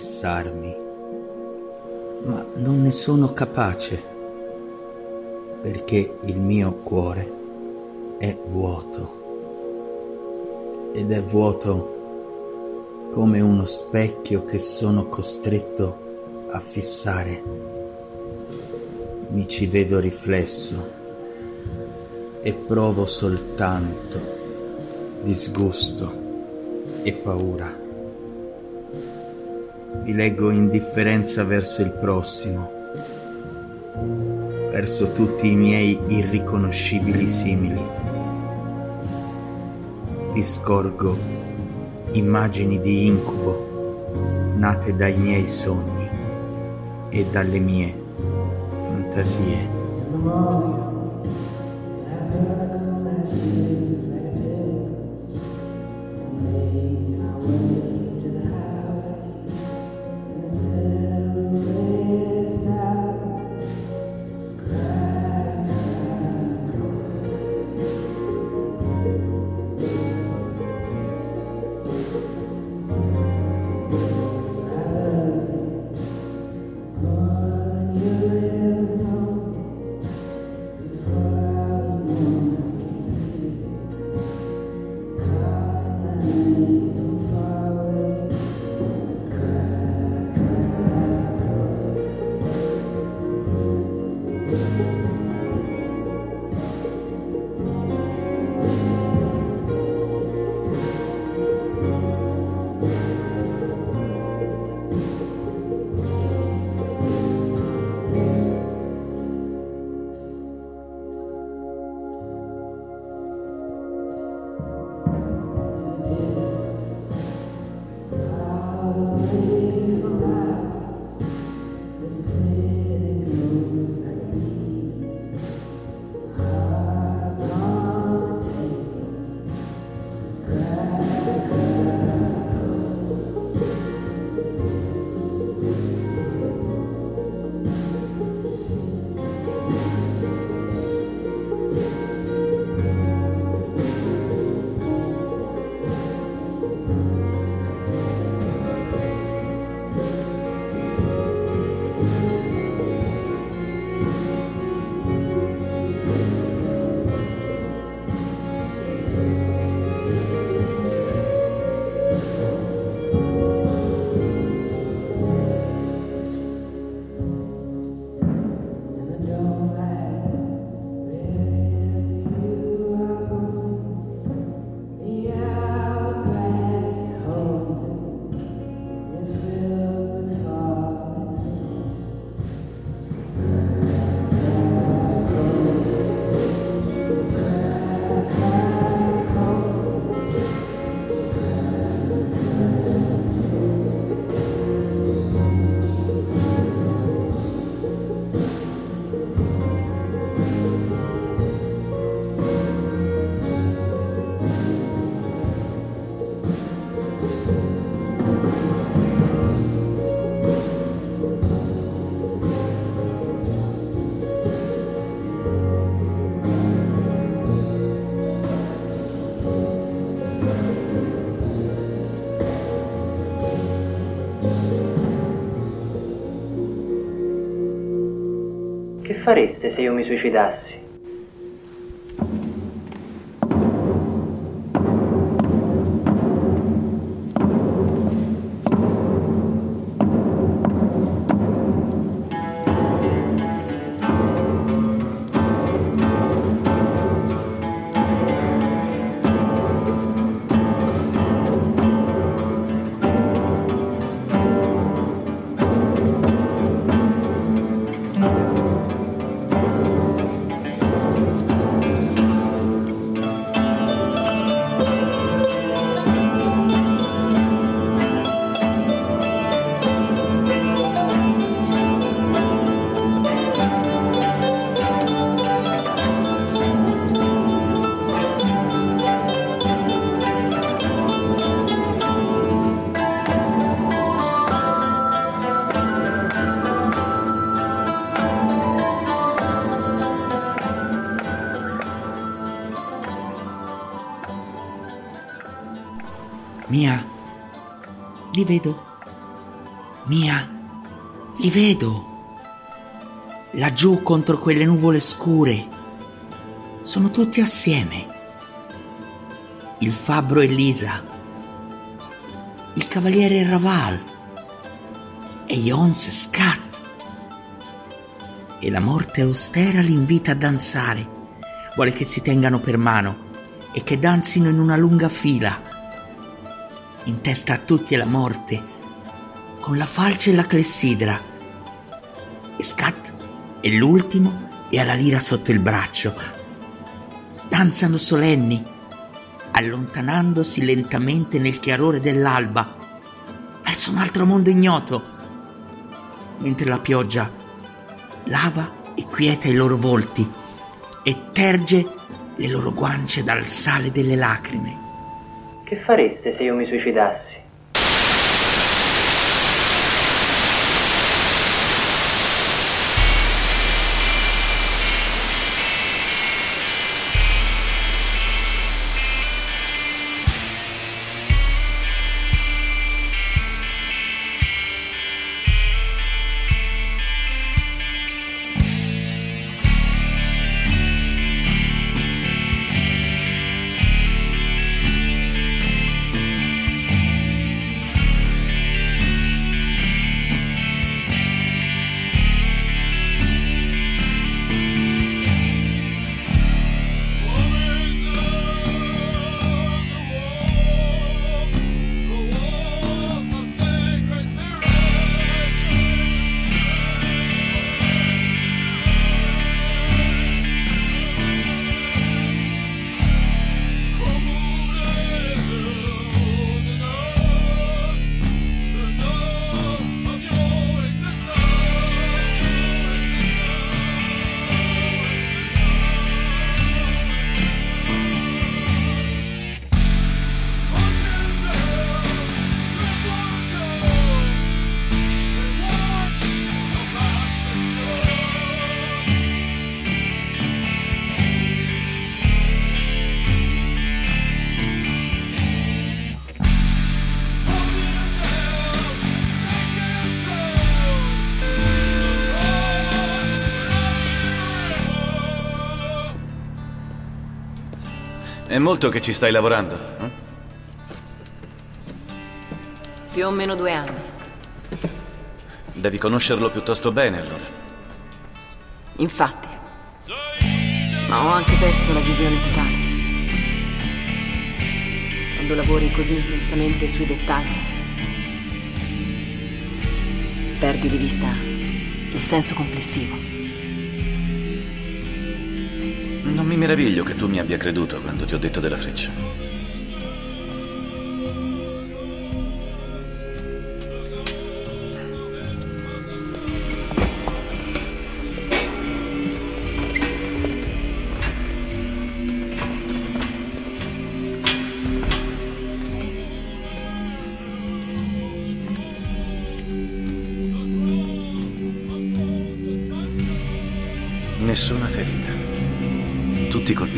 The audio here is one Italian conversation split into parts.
Confessarmi, ma non ne sono capace, perché il mio cuore è vuoto. Ed è vuoto come uno specchio che sono costretto a fissare. Mi ci vedo riflesso e provo soltanto disgusto e paura. Vi leggo indifferenza verso il prossimo, verso tutti i miei irriconoscibili simili. Vi scorgo immagini di incubo nate dai miei sogni e dalle mie fantasie. Fareste se io mi suicidassi? Li vedo. Mia, li vedo. Laggiù contro quelle nuvole scure. Sono tutti assieme. Il fabbro e Lisa. Il cavaliere Raval. E Jons Scat. E la morte austera li invita a danzare. Vuole che si tengano per mano e che danzino in una lunga fila. In testa a tutti è la morte, con la falce e la clessidra. E Scat è l'ultimo e ha la lira sotto il braccio. Danzano solenni, allontanandosi lentamente nel chiarore dell'alba, verso un altro mondo ignoto, mentre la pioggia lava e quieta i loro volti e terge le loro guance dal sale delle lacrime. Che fareste se io mi suicidassi? È molto che ci stai lavorando? eh? Più o meno due anni. Devi conoscerlo piuttosto bene allora. Infatti. Ma ho anche perso la visione totale. Quando lavori così intensamente sui dettagli, perdi di vista il senso complessivo. Non mi meraviglio che tu mi abbia creduto quando ti ho detto della freccia.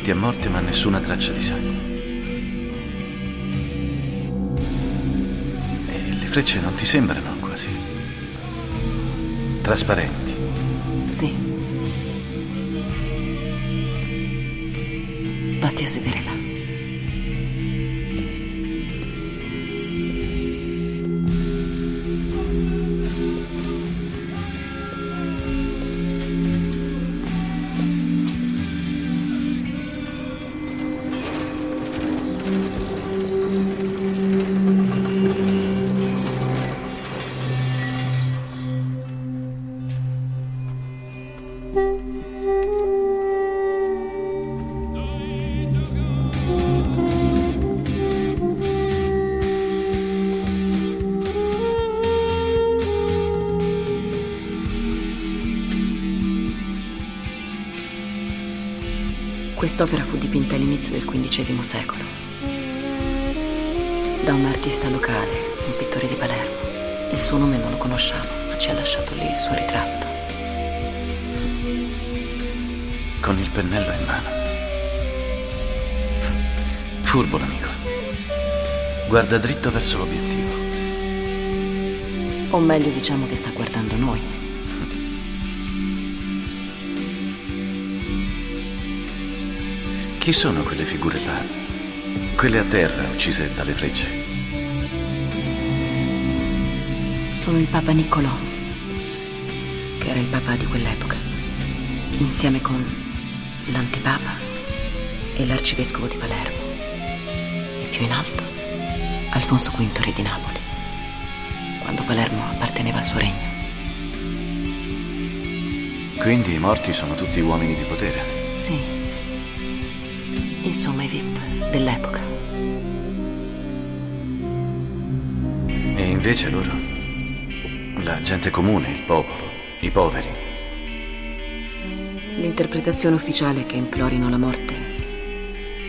Colpiti a morte, ma nessuna traccia di sangue. E le frecce non ti sembrano quasi trasparenti. Sì. Vatti a sedere là. Quest'opera fu dipinta all'inizio del XV secolo da un artista locale, un pittore di Palermo. Il suo nome non lo conosciamo, ma ci ha lasciato lì il suo ritratto. Con il pennello in mano. Furbo l'amico. Guarda dritto verso l'obiettivo. O meglio diciamo che sta guardando noi. Chi sono quelle figure là? Quelle a terra uccise dalle frecce? Sono il Papa Niccolò, che era il Papa di quell'epoca, insieme con l'antipapa e l'arcivescovo di Palermo. E più in alto, Alfonso V re di Napoli, quando Palermo apparteneva al suo regno. Quindi i morti sono tutti uomini di potere. Sì. Insomma, i VIP dell'epoca. E invece loro? La gente comune, il popolo, i poveri. L'interpretazione ufficiale è che implorino la morte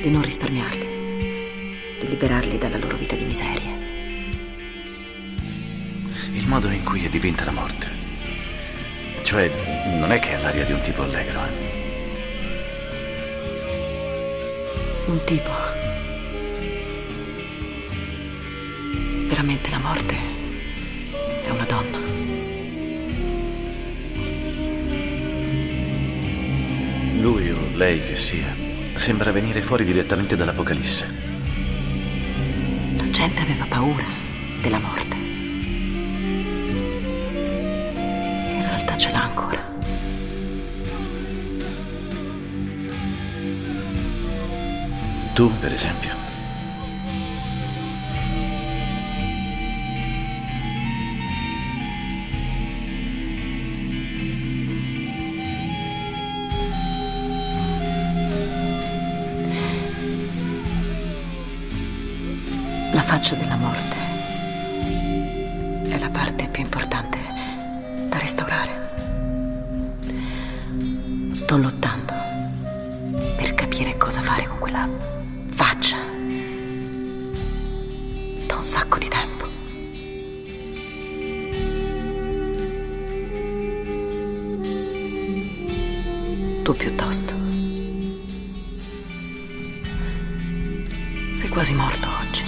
di non risparmiarli, di liberarli dalla loro vita di miserie. Il modo in cui è dipinta la morte. Cioè, non è che ha l'aria di un tipo allegro, eh? Un tipo. Veramente la morte è una donna. Lui o lei che sia, sembra venire fuori direttamente dall'Apocalisse. La gente aveva paura della morte. Tu, per esempio. Tu piuttosto. Sei quasi morto oggi.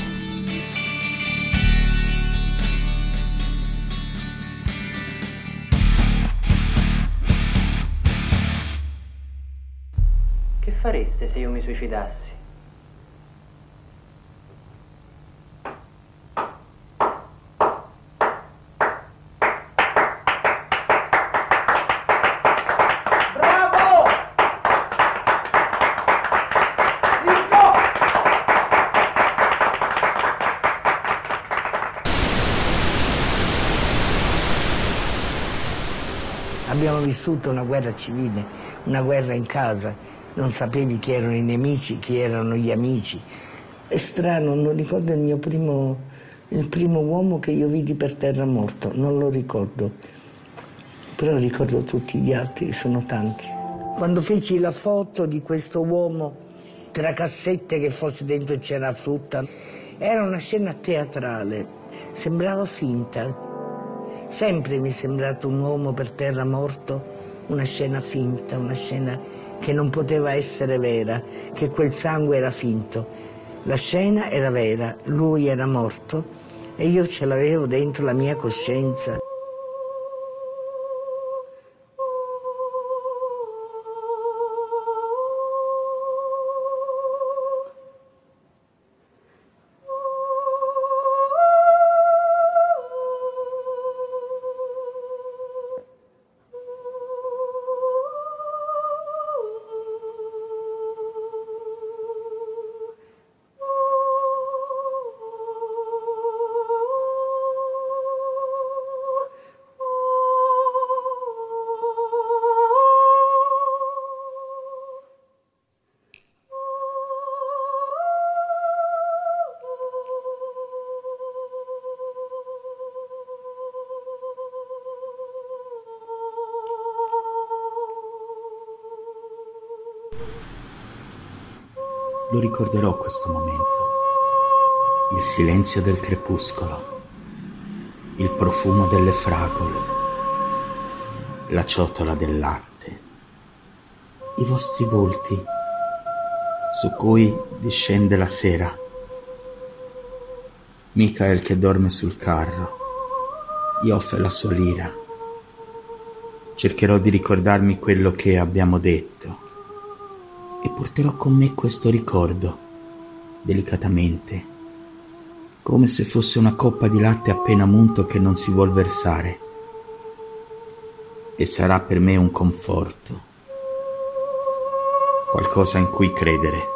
Che fareste se io mi suicidassi? Abbiamo vissuto una guerra civile, una guerra in casa, non sapevi chi erano i nemici, chi erano gli amici. È strano, non ricordo il mio primo, il primo uomo che io vidi per terra morto, non lo ricordo, però ricordo tutti gli altri, sono tanti. Quando feci la foto di questo uomo tra cassette che forse dentro c'era frutta, era una scena teatrale, sembrava finta. Sempre mi è sembrato un uomo per terra morto, una scena finta, una scena che non poteva essere vera, che quel sangue era finto. La scena era vera, lui era morto e io ce l'avevo dentro la mia coscienza. Ricorderò questo momento. Il silenzio del crepuscolo, il profumo delle fragole, la ciotola del latte, i vostri volti su cui discende la sera, Michael che dorme sul carro, Io offro la sua lira. Cercherò di ricordarmi quello che abbiamo detto e porterò con me questo ricordo, delicatamente, come se fosse una coppa di latte appena munto che non si vuol versare. E sarà per me un conforto, qualcosa in cui credere.